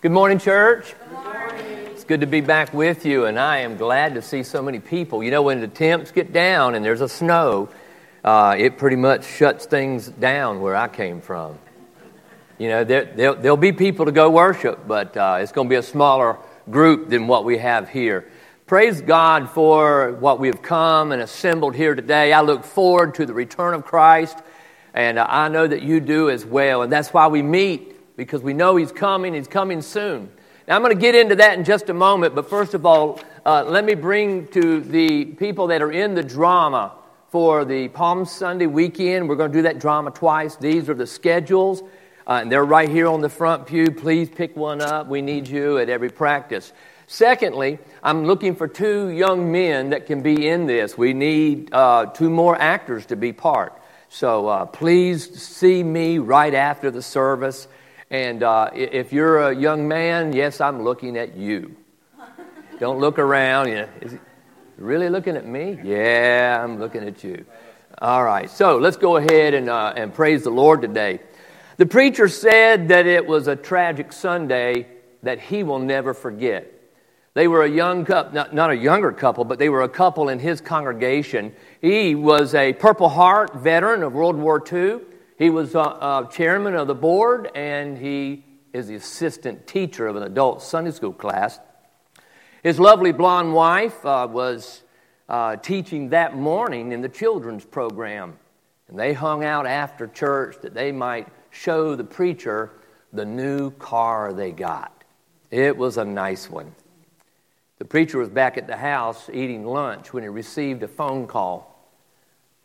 Good morning, church. Good morning. It's good to be back with you, and I am glad to see so many people. You know, when the temps get down and there's a snow, uh, it pretty much shuts things down where I came from. You know, there, there'll, there'll be people to go worship, but uh, it's going to be a smaller group than what we have here. Praise God for what we have come and assembled here today. I look forward to the return of Christ, and I know that you do as well. And that's why we meet, because we know He's coming, He's coming soon. Now, I'm going to get into that in just a moment, but first of all, uh, let me bring to the people that are in the drama for the Palm Sunday weekend. We're going to do that drama twice. These are the schedules. Uh, and they're right here on the front pew. Please pick one up. We need you at every practice. Secondly, I'm looking for two young men that can be in this. We need uh, two more actors to be part. So uh, please see me right after the service. And uh, if you're a young man, yes, I'm looking at you. Don't look around. You is he really looking at me? Yeah, I'm looking at you. All right, so let's go ahead and, uh, and praise the Lord today. The preacher said that it was a tragic Sunday that he will never forget. They were a young couple, not, not, a younger couple, but they were a couple in his congregation. He was a Purple Heart veteran of World War II. He was uh, uh, chairman of the board, and he is the assistant teacher of an adult Sunday school class. His lovely blonde wife uh, was uh, teaching that morning in the children's program. And they hung out after church that they might show the preacher the new car they got. It was a nice one. The preacher was back at the house eating lunch when he received a phone call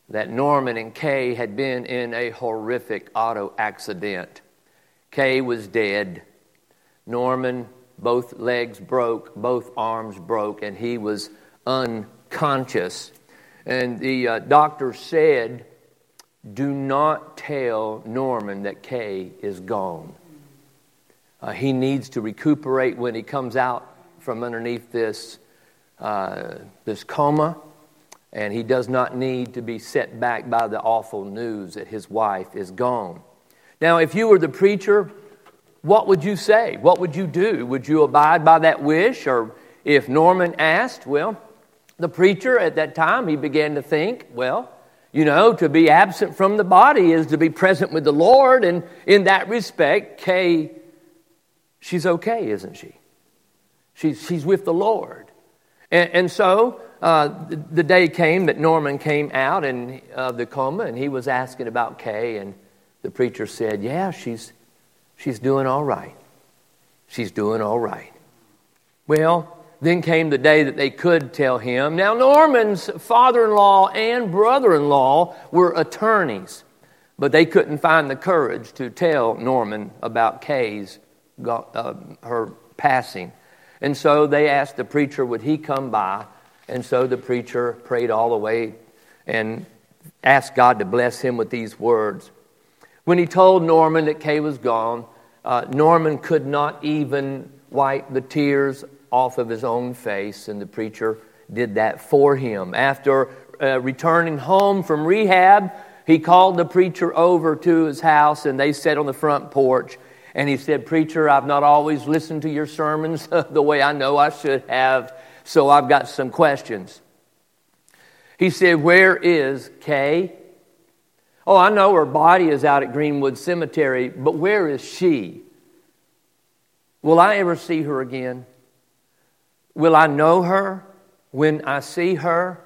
that Norman and Kay had been in a horrific auto accident. Kay was dead. Norman, both legs broke, both arms broke, and he was unconscious. And the uh, doctor said do not tell Norman that Kay is gone. Uh, he needs to recuperate when he comes out from underneath this, uh, this coma, and he does not need to be set back by the awful news that his wife is gone. Now, if you were the preacher, what would you say? What would you do? Would you abide by that wish? Or if Norman asked, well, the preacher at that time, he began to think, well, you know, to be absent from the body is to be present with the Lord. And in that respect, Kay, she's okay, isn't she? She's, she's with the Lord. And, and so uh, the, day came that Norman came out of uh, the coma and he was asking about Kay. And the preacher said, Yeah, she's, she's doing all right. She's doing all right. Well, then came the day that they could tell him. Now, Norman's father in law and brother in law were attorneys, but they couldn't find the courage to tell Norman about Kay's, uh, her passing. And so they asked the preacher, would he come by? And so the preacher prayed all the way and asked God to bless him with these words. When he told Norman that Kay was gone, uh, Norman could not even wipe the tears off of his own face, and the preacher did that for him. After uh, returning home from rehab, he called the preacher over to his house, and they sat on the front porch. And he said, Preacher, I've not always listened to your sermons the way I know I should have, so I've got some questions. He said, Where is Kay? Oh, I know her body is out at Greenwood Cemetery, but where is she? Will I ever see her again? Will I know her when I see her?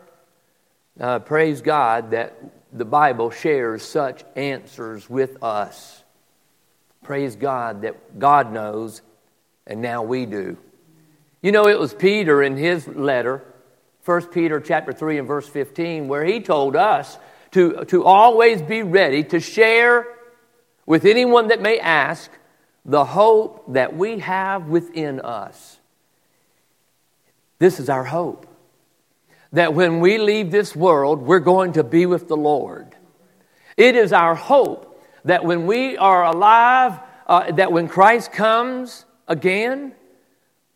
Uh, praise God that the Bible shares such answers with us. Praise God that God knows, and now we do. You know, it was Peter in his letter, 1 Peter chapter 3 and verse 15, where he told us to, to always be ready to share with anyone that may ask the hope that we have within us. This is our hope. That when we leave this world, we're going to be with the Lord. It is our hope that when we are alive, uh, that when Christ comes again,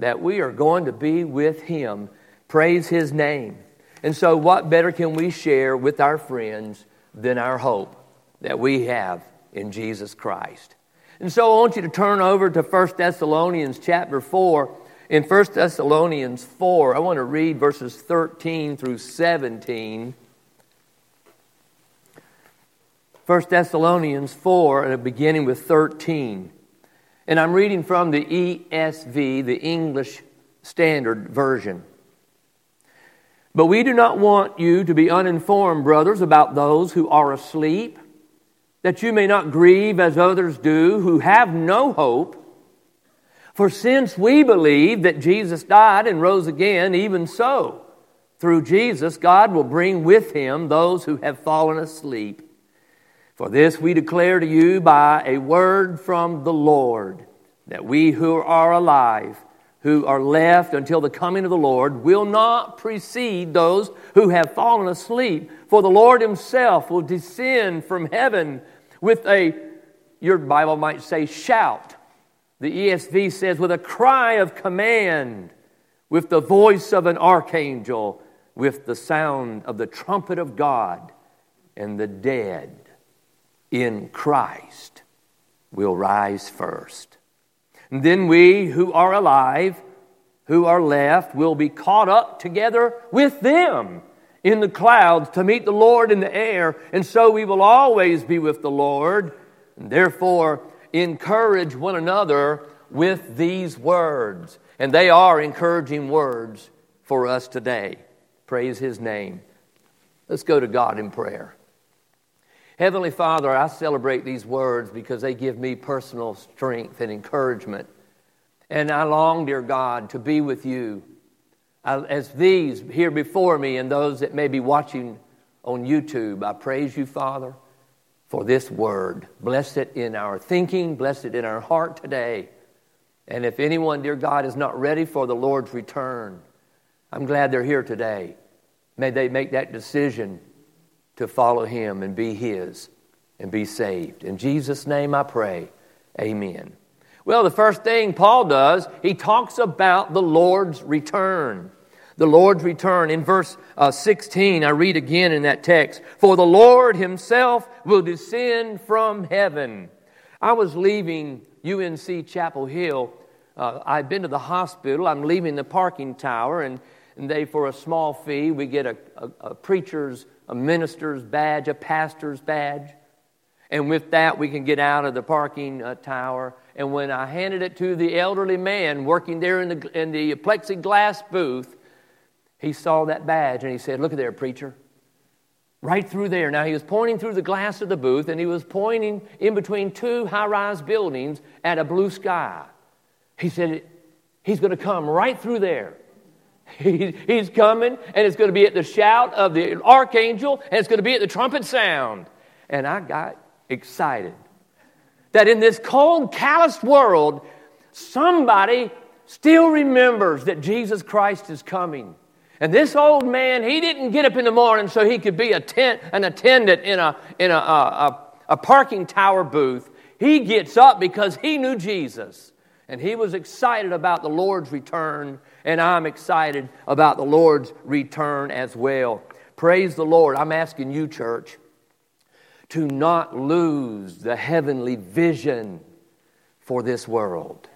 that we are going to be with Him. Praise His name. And so, what better can we share with our friends than our hope that we have in Jesus Christ? And so I want you to turn over to 1 Thessalonians chapter 4. In 1 Thessalonians 4, I want to read verses 13 through 17. 1 Thessalonians 4, and beginning with 13. And I'm reading from the ESV, the English Standard Version. But we do not want you to be uninformed, brothers, about those who are asleep that you may not grieve as others do who have no hope. For since we believe that Jesus died and rose again, even so, through Jesus, God will bring with him those who have fallen asleep. For this we declare to you by a word from the Lord, that we who are alive, who are left until the coming of the Lord, will not precede those who have fallen asleep. For the Lord himself will descend from heaven with a, your Bible might say, shout. The ESV says, with a cry of command, with the voice of an archangel, with the sound of the trumpet of God, and the dead in Christ will rise first. And then we who are alive, who are left, will be caught up together with them in the clouds to meet the Lord in the air, and so we will always be with the Lord. And therefore, encourage one another with these words. And they are encouraging words for us today. Praise His name. Let's go to God in prayer. Heavenly Father, I celebrate these words because they give me personal strength and encouragement. And I long, dear God, to be with you uh, as these here before me and those that may be watching on YouTube, I praise you, Father, for this word. Bless it in our thinking, bless it in our heart today. And if anyone, dear God, is not ready for the Lord's return, I'm glad they're here today. May they make that decision to follow Him and be His and be saved. In Jesus' name I pray. Amen. Well, the first thing Paul does, he talks about the Lord's return. The Lord's return. In verse uh, 16, I read again in that text For the Lord himself will descend from heaven. I was leaving UNC Chapel Hill. Uh, I'd been to the hospital. I'm leaving the parking tower, and, and they, for a small fee, we get a, a, a preacher's, a minister's badge, a pastor's badge. And with that, we can get out of the parking uh, tower. And when I handed it to the elderly man working there in the, in the plexiglass booth, he saw that badge and he said, Look at there, preacher. Right through there. Now, he was pointing through the glass of the booth and he was pointing in between two high rise buildings at a blue sky. He said, He's going to come right through there. He's coming, and it's going to be at the shout of the archangel, and it's going to be at the trumpet sound. And I got excited that in this cold, calloused world, somebody still remembers that Jesus Christ is coming. And this old man, he didn't get up in the morning so he could be a tent, an attendant in, a, in a, a, a parking tower booth. He gets up because he knew Jesus. And he was excited about the Lord's return, and I'm excited about the Lord's return as well. Praise the Lord. I'm asking you, church, to not lose the heavenly vision for this world.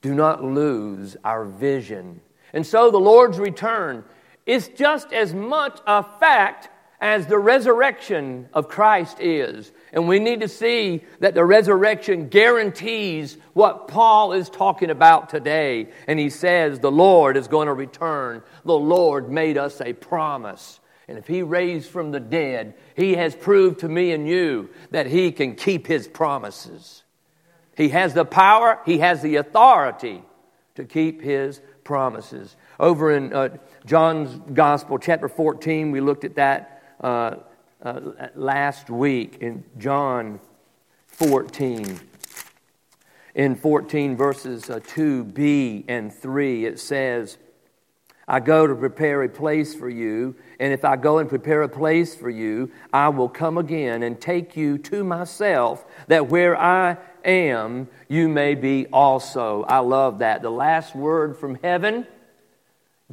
Do not lose our vision. And so the Lord's return is just as much a fact as the resurrection of Christ is. And we need to see that the resurrection guarantees what Paul is talking about today. And he says the Lord is going to return. The Lord made us a promise. And if he raised from the dead, he has proved to me and you that he can keep his promises. He has the power, he has the authority to keep his promises. Over in uh, John's Gospel, chapter 14, we looked at that uh, uh, last week in John 14. In 14, verses 2b uh, and 3, it says, I go to prepare a place for you, and if I go and prepare a place for you, I will come again and take you to myself, that where I am, you may be also. I love that. The last word from heaven,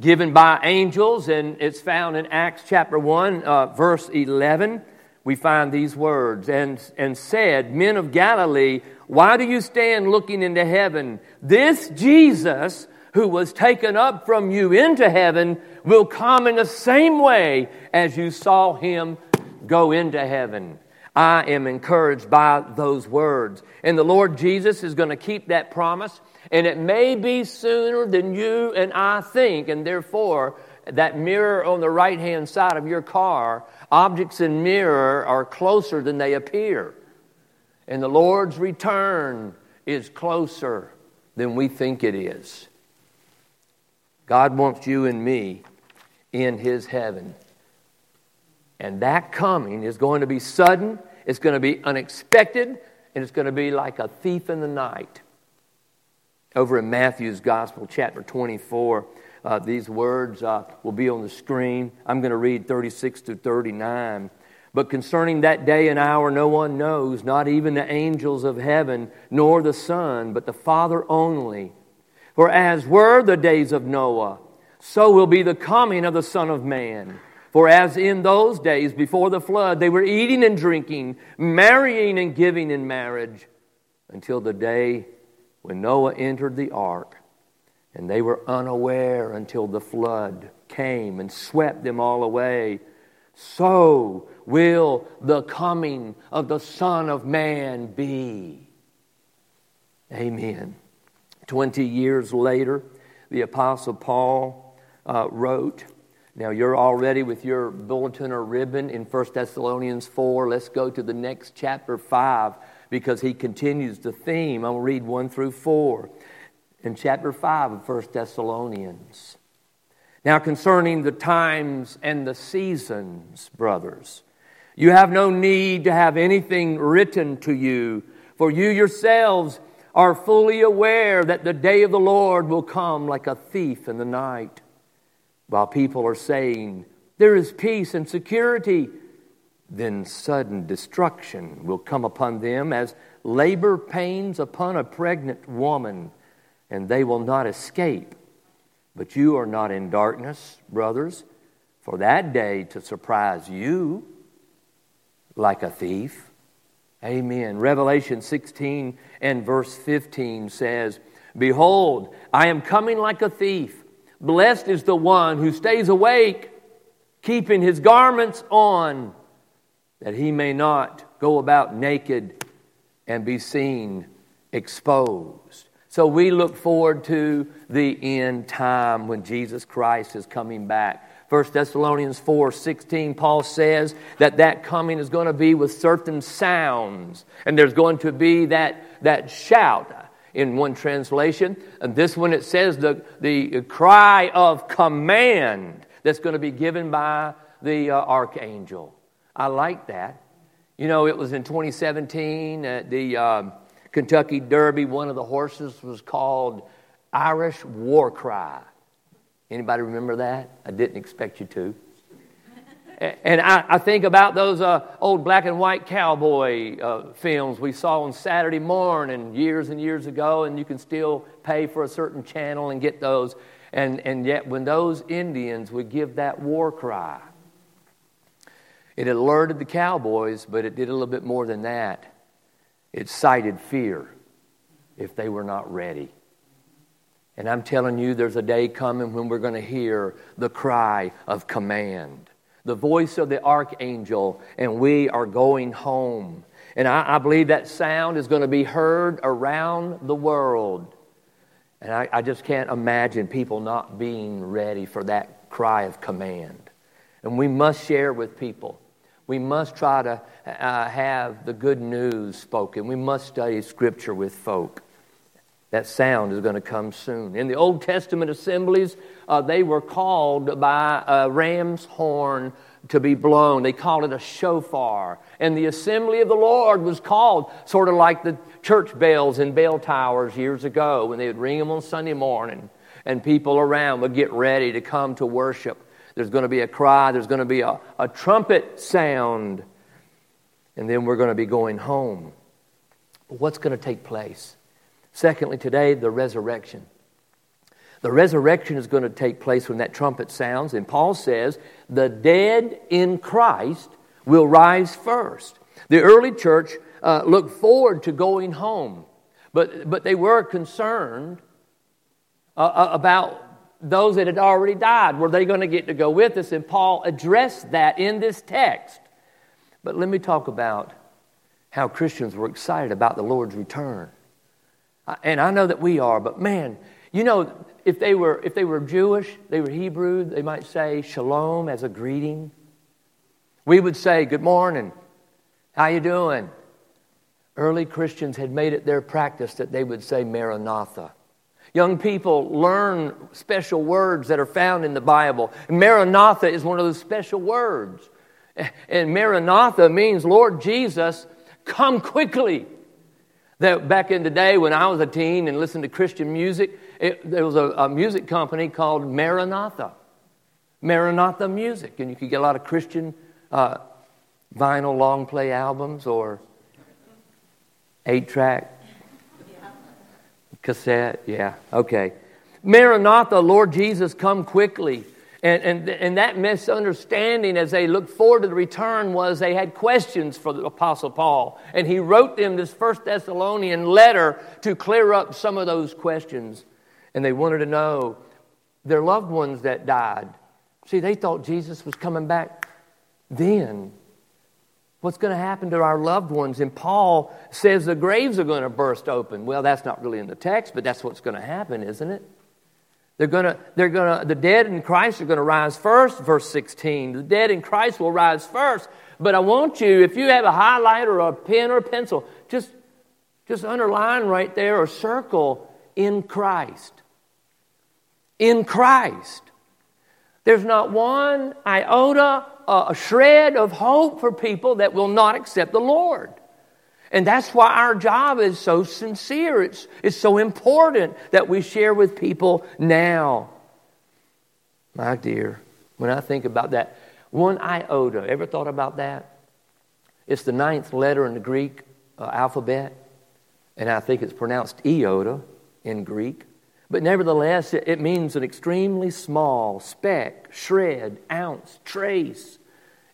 given by angels, and it's found in Acts chapter 1, uh, verse 11, we find these words and, and said, Men of Galilee, why do you stand looking into heaven? This Jesus who was taken up from you into heaven will come in the same way as you saw him go into heaven. I am encouraged by those words. And the Lord Jesus is going to keep that promise. And it may be sooner than you and I think. And therefore, that mirror on the right hand side of your car, objects in mirror are closer than they appear. And the Lord's return is closer than we think it is. God wants you and me in His heaven. And that coming is going to be sudden, it's going to be unexpected, and it's going to be like a thief in the night. Over in Matthew's Gospel, chapter 24, uh, these words uh, will be on the screen. I'm going to read 36 to 39. But concerning that day and hour, no one knows, not even the angels of heaven, nor the Son, but the Father only. For as were the days of Noah, so will be the coming of the Son of Man. For as in those days before the flood, they were eating and drinking, marrying and giving in marriage, until the day when Noah entered the ark, and they were unaware until the flood came and swept them all away. So will the coming of the Son of Man be. Amen. Twenty years later, the Apostle Paul uh, wrote, now, you're already with your bulletin or ribbon in 1 Thessalonians 4. Let's go to the next chapter 5 because he continues the theme. I'll read 1 through 4 in chapter 5 of 1 Thessalonians. Now, concerning the times and the seasons, brothers, you have no need to have anything written to you, for you yourselves are fully aware that the day of the Lord will come like a thief in the night. While people are saying, There is peace and security, then sudden destruction will come upon them as labor pains upon a pregnant woman, and they will not escape. But you are not in darkness, brothers, for that day to surprise you like a thief. Amen. Revelation 16 and verse 15 says, Behold, I am coming like a thief. Blessed is the one who stays awake, keeping his garments on, that he may not go about naked and be seen exposed. So we look forward to the end time when Jesus Christ is coming back. 1 Thessalonians 4 16, Paul says that that coming is going to be with certain sounds, and there's going to be that, that shout in one translation. And this one it says the, the cry of command that's going to be given by the uh, archangel. I like that. You know, it was in 2017 at the uh, Kentucky Derby, one of the horses was called Irish War Cry. Anybody remember that? I didn't expect you to. And I, I think about those uh, old black and white cowboy uh, films we saw on Saturday morning years and years ago, and you can still pay for a certain channel and get those. And, and yet, when those Indians would give that war cry, it alerted the cowboys, but it did a little bit more than that. It cited fear if they were not ready. And I'm telling you, there's a day coming when we're going to hear the cry of command the voice of the archangel, and we are going home. And I, I believe that sound is going to be heard around the world. And I, I, just can't imagine people not being ready for that cry of command. And we must share with people. We must try to uh, have the good news spoken. We must study Scripture with folk. That sound is going to come soon. In the Old Testament assemblies, uh, they were called by a ram's horn to be blown. They called it a shofar. And the assembly of the Lord was called sort of like the church bells in bell towers years ago when they would ring them on Sunday morning and people around would get ready to come to worship. There's going to be a cry, there's going to be a, a trumpet sound, and then we're going to be going home. what's going to take place? Secondly, today, the resurrection. The resurrection is going to take place when that trumpet sounds. And Paul says, the dead in Christ will rise first. The early church uh, looked forward to going home, but, but they were concerned uh, uh about those that had already died. Were they going to get to go with us? And Paul addressed that in this text. But let me talk about how Christians were excited about the Lord's return. And I know that we are, but man, you know, if they were, if they were Jewish, they were Hebrew, they might say shalom as a greeting. We would say, good morning, how you doing? Early Christians had made it their practice that they would say Maranatha. Young people learn special words that are found in the Bible. Maranatha is one of those special words. And Maranatha means, Lord Jesus, come quickly. That back in the day when I was a teen and listened to Christian music, it, there was a, a music company called Maranatha. Maranatha Music. And you could get a lot of Christian uh, vinyl long play albums or eight track cassette. Yeah, okay. Maranatha, Lord Jesus, come quickly. And, and, and that misunderstanding as they looked forward to the return was they had questions for the Apostle Paul. And he wrote them this First Thessalonian letter to clear up some of those questions. And they wanted to know their loved ones that died. See, they thought Jesus was coming back then. What's going to happen to our loved ones? And Paul says the graves are going to burst open. Well, that's not really in the text, but that's what's going to happen, isn't it? They're going to, they're going to, the dead in Christ are going to rise first, verse 16. The dead in Christ will rise first. But I want you, if you have a highlighter or a pen or a pencil, just, just underline right there or circle in Christ. In Christ. There's not one iota, a shred of hope for people that will not accept the Lord. And that's why our job is so sincere. It's, it's so important that we share with people now. My dear, when I think about that, one iota, ever thought about that? It's the ninth letter in the Greek uh, alphabet, and I think it's pronounced iota in Greek. But nevertheless, it, means an extremely small speck, shred, ounce, trace.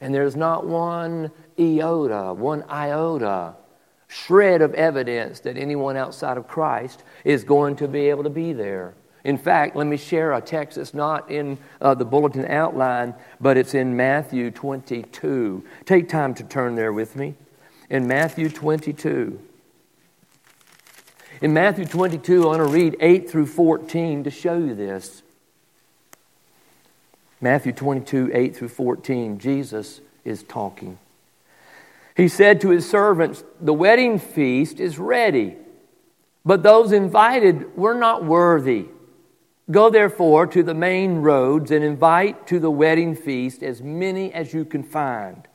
And there's not one iota, one iota shred of evidence that anyone outside of Christ is going to be able to be there. In fact, let me share a text that's not in uh, the bulletin outline, but it's in Matthew 22. Take time to turn there with me. In Matthew 22. In Matthew 22, I want to read 8 through 14 to show you this. Matthew 22, 8 through 14, Jesus is talking. He said to his servants, The wedding feast is ready, but those invited were not worthy. Go therefore to the main roads and invite to the wedding feast as many as you can find.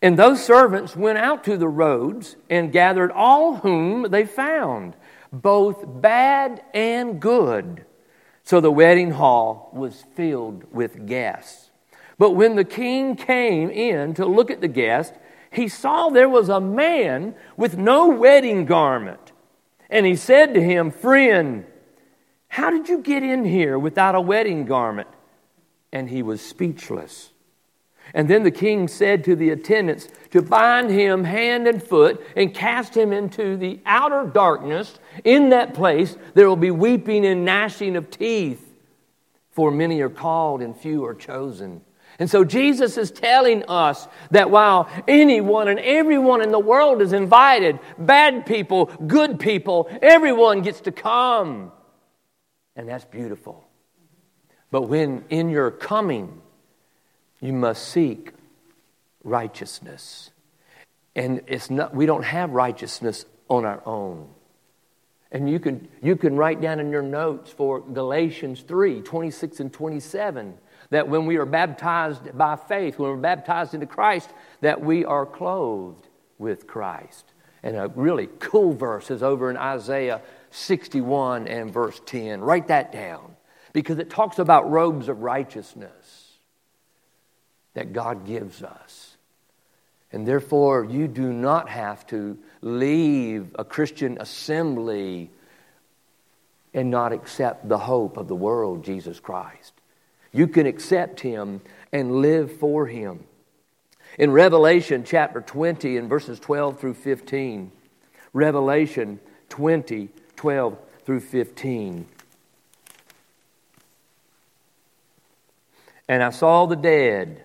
And those servants went out to the roads and gathered all whom they found, both bad and good. So the wedding hall was filled with guests. But when the king came in to look at the guests, he saw there was a man with no wedding garment. And he said to him, Friend, how did you get in here without a wedding garment? And he was speechless. And then the king said to the attendants to bind him hand and foot and cast him into the outer darkness. In that place there will be weeping and gnashing of teeth, for many are called and few are chosen. And so Jesus is telling us that while anyone and everyone in the world is invited, bad people, good people, everyone gets to come. And that's beautiful. But when in your coming, you must seek righteousness. And it's not, we don't have righteousness on our own. And you can, you can write down in your notes for Galatians 3 26 and 27 that when we are baptized by faith, when we're baptized into Christ, that we are clothed with Christ. And a really cool verse is over in Isaiah 61 and verse 10. Write that down because it talks about robes of righteousness that God gives us. And therefore, you do not have to leave a Christian assembly and not accept the hope of the world, Jesus Christ. You can accept Him and live for Him. In Revelation chapter 20 and verses 12 through 15, Revelation 20, 12 through 15. And I saw the dead,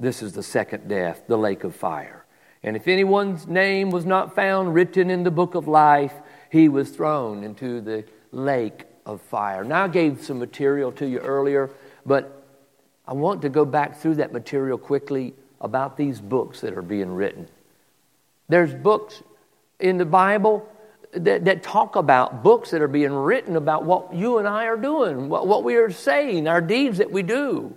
This is the second death, the lake of fire. And if anyone's name was not found written in the book of life, he was thrown into the lake of fire. Now, I gave some material to you earlier, but I want to go back through that material quickly about these books that are being written. There's books in the Bible that, that talk about books that are being written about what you and I are doing, what, what we are saying, our deeds that we do.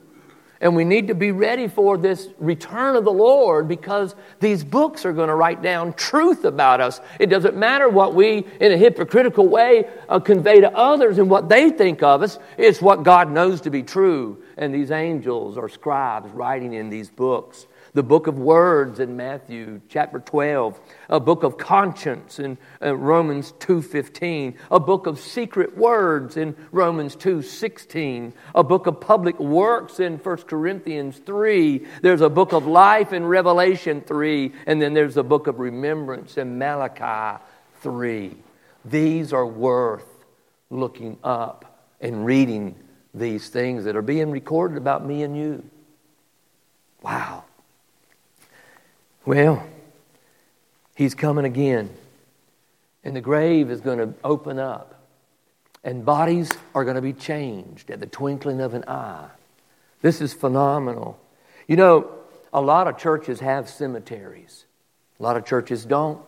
And we need to be ready for this return of the Lord because these books are going to write down truth about us. It doesn't matter what we, in a hypocritical way, uh, convey to others and what they think of us. It's what God knows to be true. And these angels are scribes writing in these books the book of words in Matthew chapter 12, a book of conscience in uh, Romans 2:15, a book of secret words in Romans 2:16, a book of public works in 1 Corinthians 3, there's a book of life in Revelation 3, and then there's a book of remembrance in Malachi 3. These are worth looking up and reading these things that are being recorded about me and you. Wow. Well, he's coming again. And the grave is going to open up. And bodies are going to be changed at the twinkling of an eye. This is phenomenal. You know, a lot of churches have cemeteries. A lot of churches don't.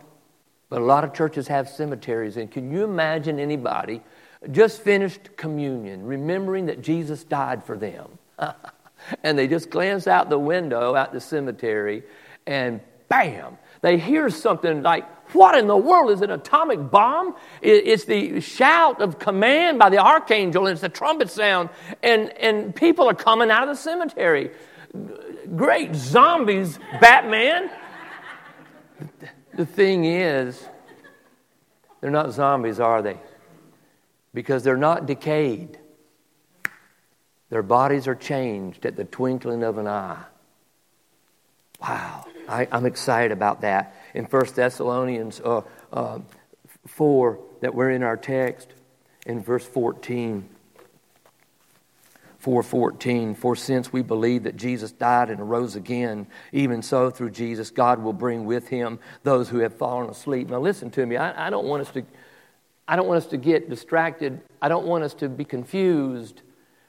But a lot of churches have cemeteries. And can you imagine anybody just finished communion, remembering that Jesus died for them? and they just glance out the window at the cemetery and bam, they hear something like, What in the world is an atomic bomb? It's the shout of command by the archangel, and it's the trumpet sound, and, and people are coming out of the cemetery. Great zombies, Batman. The thing is, they're not zombies, are they? Because they're not decayed. Their bodies are changed at the twinkling of an eye. Wow. I, am excited about that. In 1 Thessalonians uh, uh, 4, that we're in our text, in verse 14. 4:14 For since we believe that Jesus died and arose again even so through Jesus God will bring with him those who have fallen asleep. Now listen to me. I, I don't want us to I don't want us to get distracted. I don't want us to be confused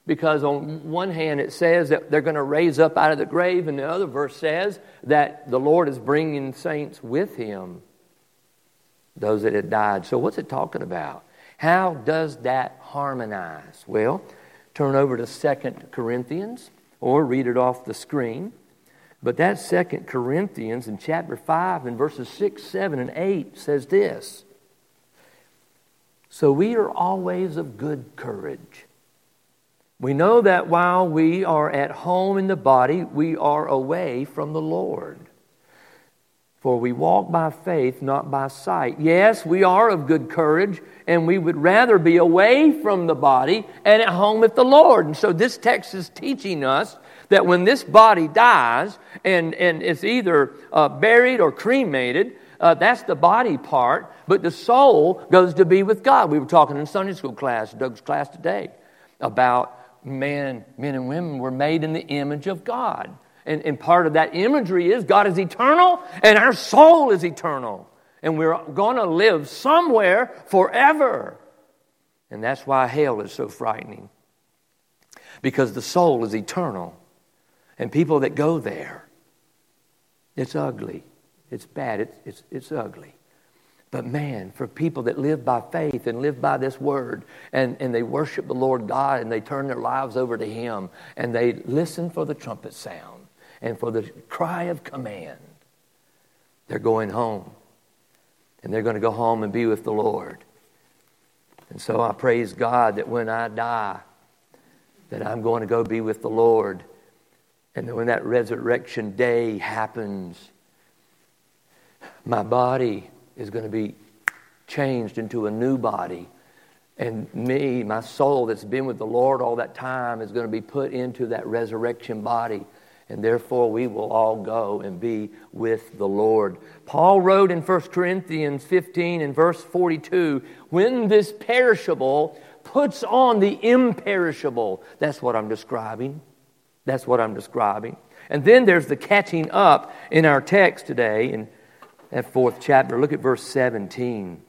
because on one hand it says that they're going to raise up out of the grave, and the other verse says that the Lord is bringing saints with him, those that had died. So, what's it talking about? How does that harmonize? Well, turn over to Second Corinthians or read it off the screen. But that Second Corinthians in chapter 5 and verses 6, 7, and 8 says this So we are always of good courage. We know that while we are at home in the body, we are away from the Lord. For we walk by faith, not by sight. Yes, we are of good courage, and we would rather be away from the body and at home with the Lord. And so this text is teaching us that when this body dies and, and it's either uh, buried or cremated, uh, that's the body part, but the soul goes to be with God. We were talking in Sunday school class, Doug's class today, about man, men and women were made in the image of God. And, and part of that imagery is God is eternal and our soul is eternal. And we're going to live somewhere forever. And that's why hell is so frightening. Because the soul is eternal. And people that go there, it's ugly. It's bad. It's, it's, it's ugly. But man, for people that live by faith and live by this word and, and they worship the Lord God and they turn their lives over to Him and they listen for the trumpet sound and for the cry of command, They're going home. And they're going to go home and be with the Lord. And so I praise God that when I die, that I'm going to go be with the Lord. And that when that resurrection day happens, my body is going to be changed into a new body. And me, my soul that's been with the Lord all that time, is going to be put into that resurrection body. And therefore, we will all go and be with the Lord. Paul wrote in 1 Corinthians 15 and verse 42 when this perishable puts on the imperishable. That's what I'm describing. That's what I'm describing. And then there's the catching up in our text today in that fourth chapter. Look at verse 17.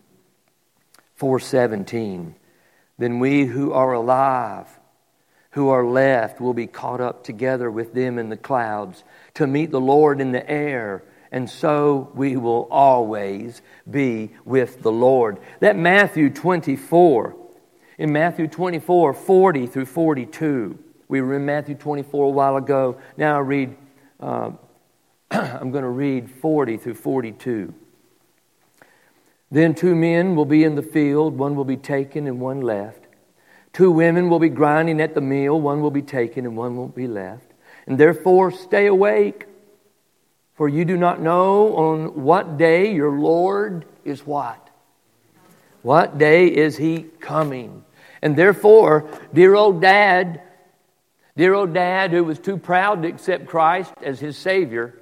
417. Then we who are alive, who are left, will be caught up together with them in the clouds to meet the Lord in the air. And so we will always be with the Lord. That Matthew 24, in Matthew 24, 40 through 42. We were in Matthew 24 a while ago. Now I read, uh, I'm going to read 40 through 42. Then two men will be in the field, one will be taken and one left. Two women will be grinding at the mill, one will be taken and one will be left. And therefore, stay awake, for you do not know on what day your Lord is what? What day is he coming? And therefore, dear old dad, dear old dad who was too proud to accept Christ as his Savior,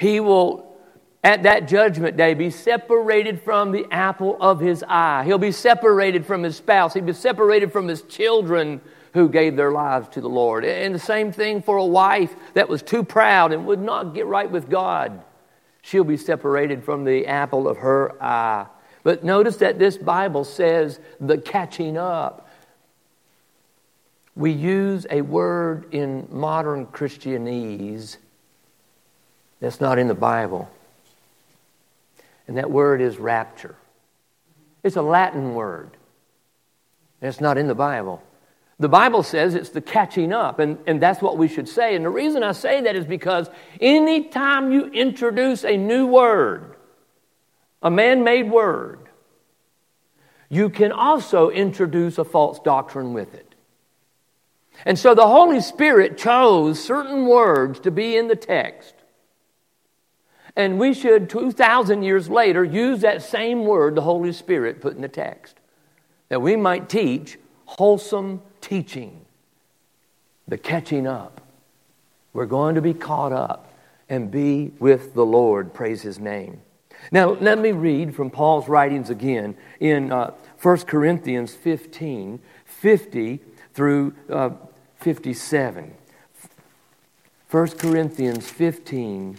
he will at that judgment day be separated from the apple of his eye. He'll be separated from his spouse. He'll be separated from his children who gave their lives to the Lord. And the same thing for a wife that was too proud and would not get right with God. She'll be separated from the apple of her eye. But notice that this Bible says the catching up. We use a word in modern Christianese that's not in the Bible and that word is rapture. It's a Latin word, it's not in the Bible. The Bible says it's the catching up, and, and that's what we should say. And the reason I say that is because anytime you introduce a new word, a man made word, you can also introduce a false doctrine with it. And so the Holy Spirit chose certain words to be in the text and we should, 2,000 years later, use that same word, the Holy Spirit, put in the text, that we might teach wholesome teaching, the catching up. We're going to be caught up and be with the Lord. Praise his name. Now, let me read from Paul's writings again in uh, 1 Corinthians 15 50 through uh, 57. 1 Corinthians 15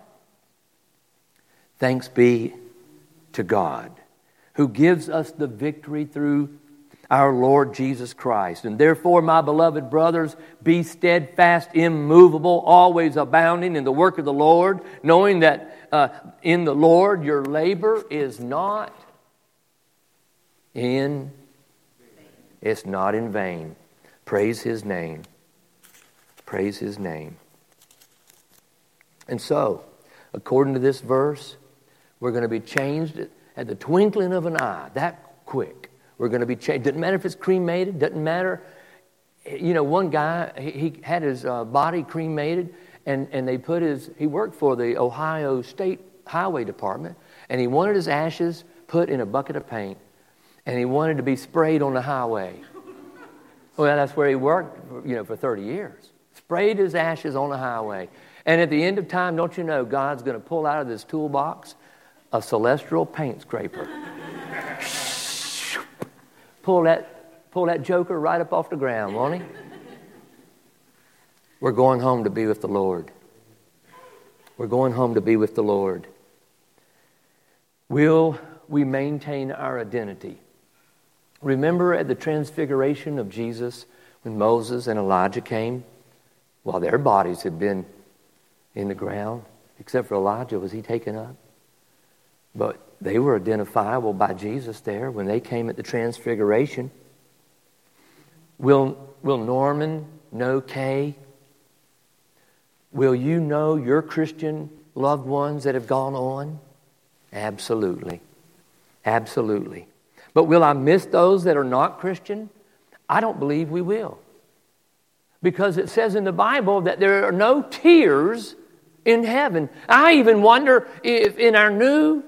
Thanks be to God who gives us the victory through our Lord Jesus Christ. And therefore, my beloved brothers, be steadfast, immovable, always abounding in the work of the Lord, knowing that uh, in the Lord your labor is not in it's not in vain. Praise his name. Praise his name. And so, according to this verse, we're going to be changed at the twinkling of an eye, that quick. We're going to be changed. Doesn't matter if it's cremated, doesn't matter. You know, one guy, he, had his uh, body cremated, and, and they put his, he worked for the Ohio State Highway Department, and he wanted his ashes put in a bucket of paint, and he wanted to be sprayed on the highway. Well, that's where he worked, you know, for 30 years. Sprayed his ashes on the highway. And at the end of time, don't you know, God's going to pull out of this toolbox a celestial paint scraper. pull that, pull that joker right up off the ground, won't he? We're going home to be with the Lord. We're going home to be with the Lord. Will we maintain our identity? Remember at the transfiguration of Jesus when Moses and Elijah came? While their bodies had been in the ground, except for Elijah, was he taken up? But they were identifiable by Jesus there when they came at the transfiguration. Will, will Norman know Kay? Will you know your Christian loved ones that have gone on? Absolutely. Absolutely. But will I miss those that are not Christian? I don't believe we will. Because it says in the Bible that there are no tears in heaven. I even wonder if in our new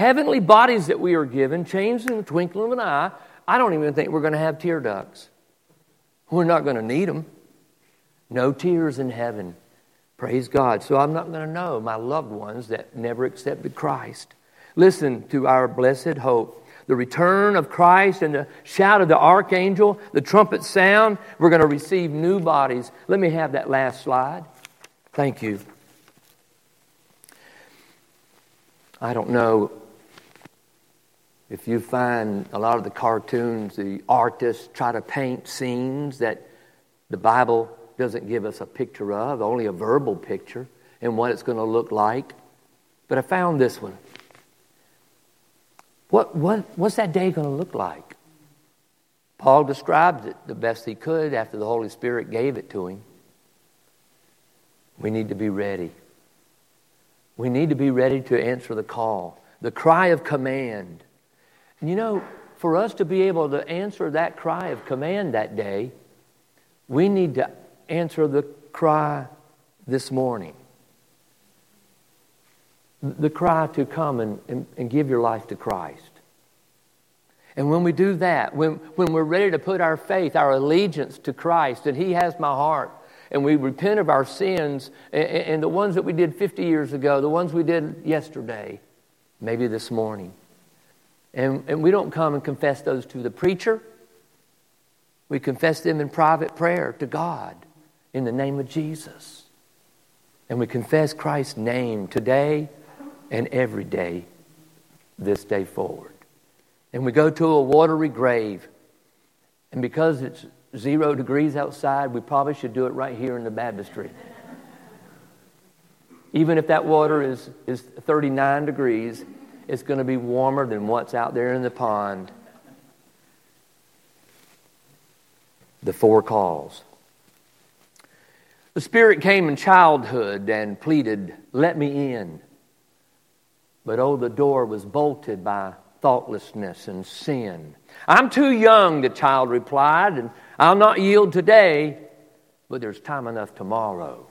heavenly bodies that we are given, changed in the twinkling of an eye, I don't even think we're going to have tear ducts. We're not going to need them. No tears in heaven. Praise God. So I'm not going to know my loved ones that never accepted Christ. Listen to our blessed hope. The return of Christ and the shout of the archangel, the trumpet sound, we're going to receive new bodies. Let me have that last slide. Thank you. I don't know if you find a lot of the cartoons, the artists try to paint scenes that the Bible doesn't give us a picture of, only a verbal picture, and what it's going to look like. But I found this one. What, what, what's that day going to look like? Paul described it the best he could after the Holy Spirit gave it to him. We need to be ready. We need to be ready to answer the call, the cry of command. You know, for us to be able to answer that cry of command that day, we need to answer the cry this morning. The cry to come and, and, and, give your life to Christ. And when we do that, when, when we're ready to put our faith, our allegiance to Christ, and He has my heart, and we repent of our sins, and, and the ones that we did 50 years ago, the ones we did yesterday, maybe this morning, and, and we don't come and confess those to the preacher. We confess them in private prayer to God in the name of Jesus. And we confess Christ's name today and every day, this day forward. And we go to a watery grave. And because it's zero degrees outside, we probably should do it right here in the baptistry. Even if that water is, is 39 degrees, it's going to be warmer than what's out there in the pond. The four calls. The Spirit came in childhood and pleaded, Let me in. But oh, the door was bolted by thoughtlessness and sin. I'm too young, the child replied, and I'll not yield today, but there's time enough tomorrow.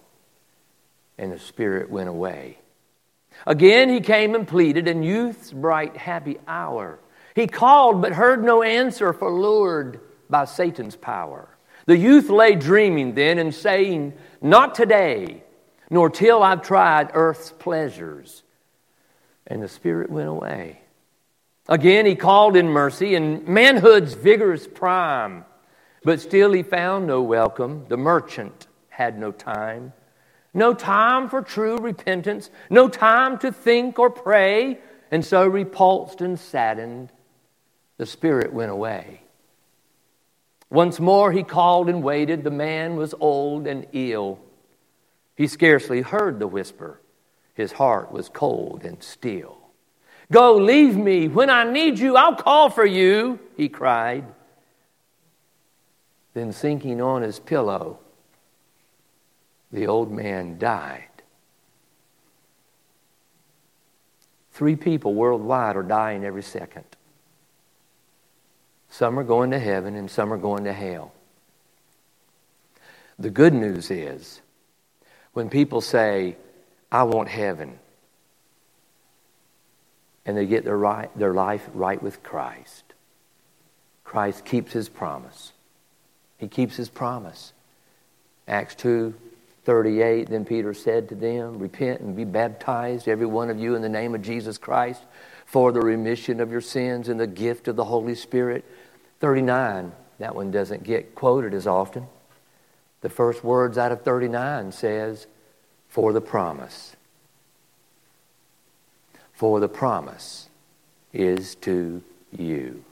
And the Spirit went away. Again he came and pleaded in youth's bright, happy hour. He called, but heard no answer, for lured by Satan's power. The youth lay dreaming then and saying, Not today, nor till I've tried earth's pleasures. And the Spirit went away. Again he called in mercy in manhood's vigorous prime, but still he found no welcome. The merchant had no time. No time for true repentance, no time to think or pray. And so, repulsed and saddened, the Spirit went away. Once more he called and waited. The man was old and ill. He scarcely heard the whisper. His heart was cold and still. Go, leave me. When I need you, I'll call for you, he cried. Then, sinking on his pillow, the old man died. Three people worldwide are dying every second. Some are going to heaven and some are going to hell. The good news is when people say, I want heaven, and they get their, right, their life right with Christ. Christ keeps his promise. He keeps his promise. Acts 2 38, then Peter said to them, Repent and be baptized, every one of you, in the name of Jesus Christ, for the remission of your sins and the gift of the Holy Spirit. 39, that one doesn't get quoted as often. The first words out of 39 says, For the promise. For the promise is to you.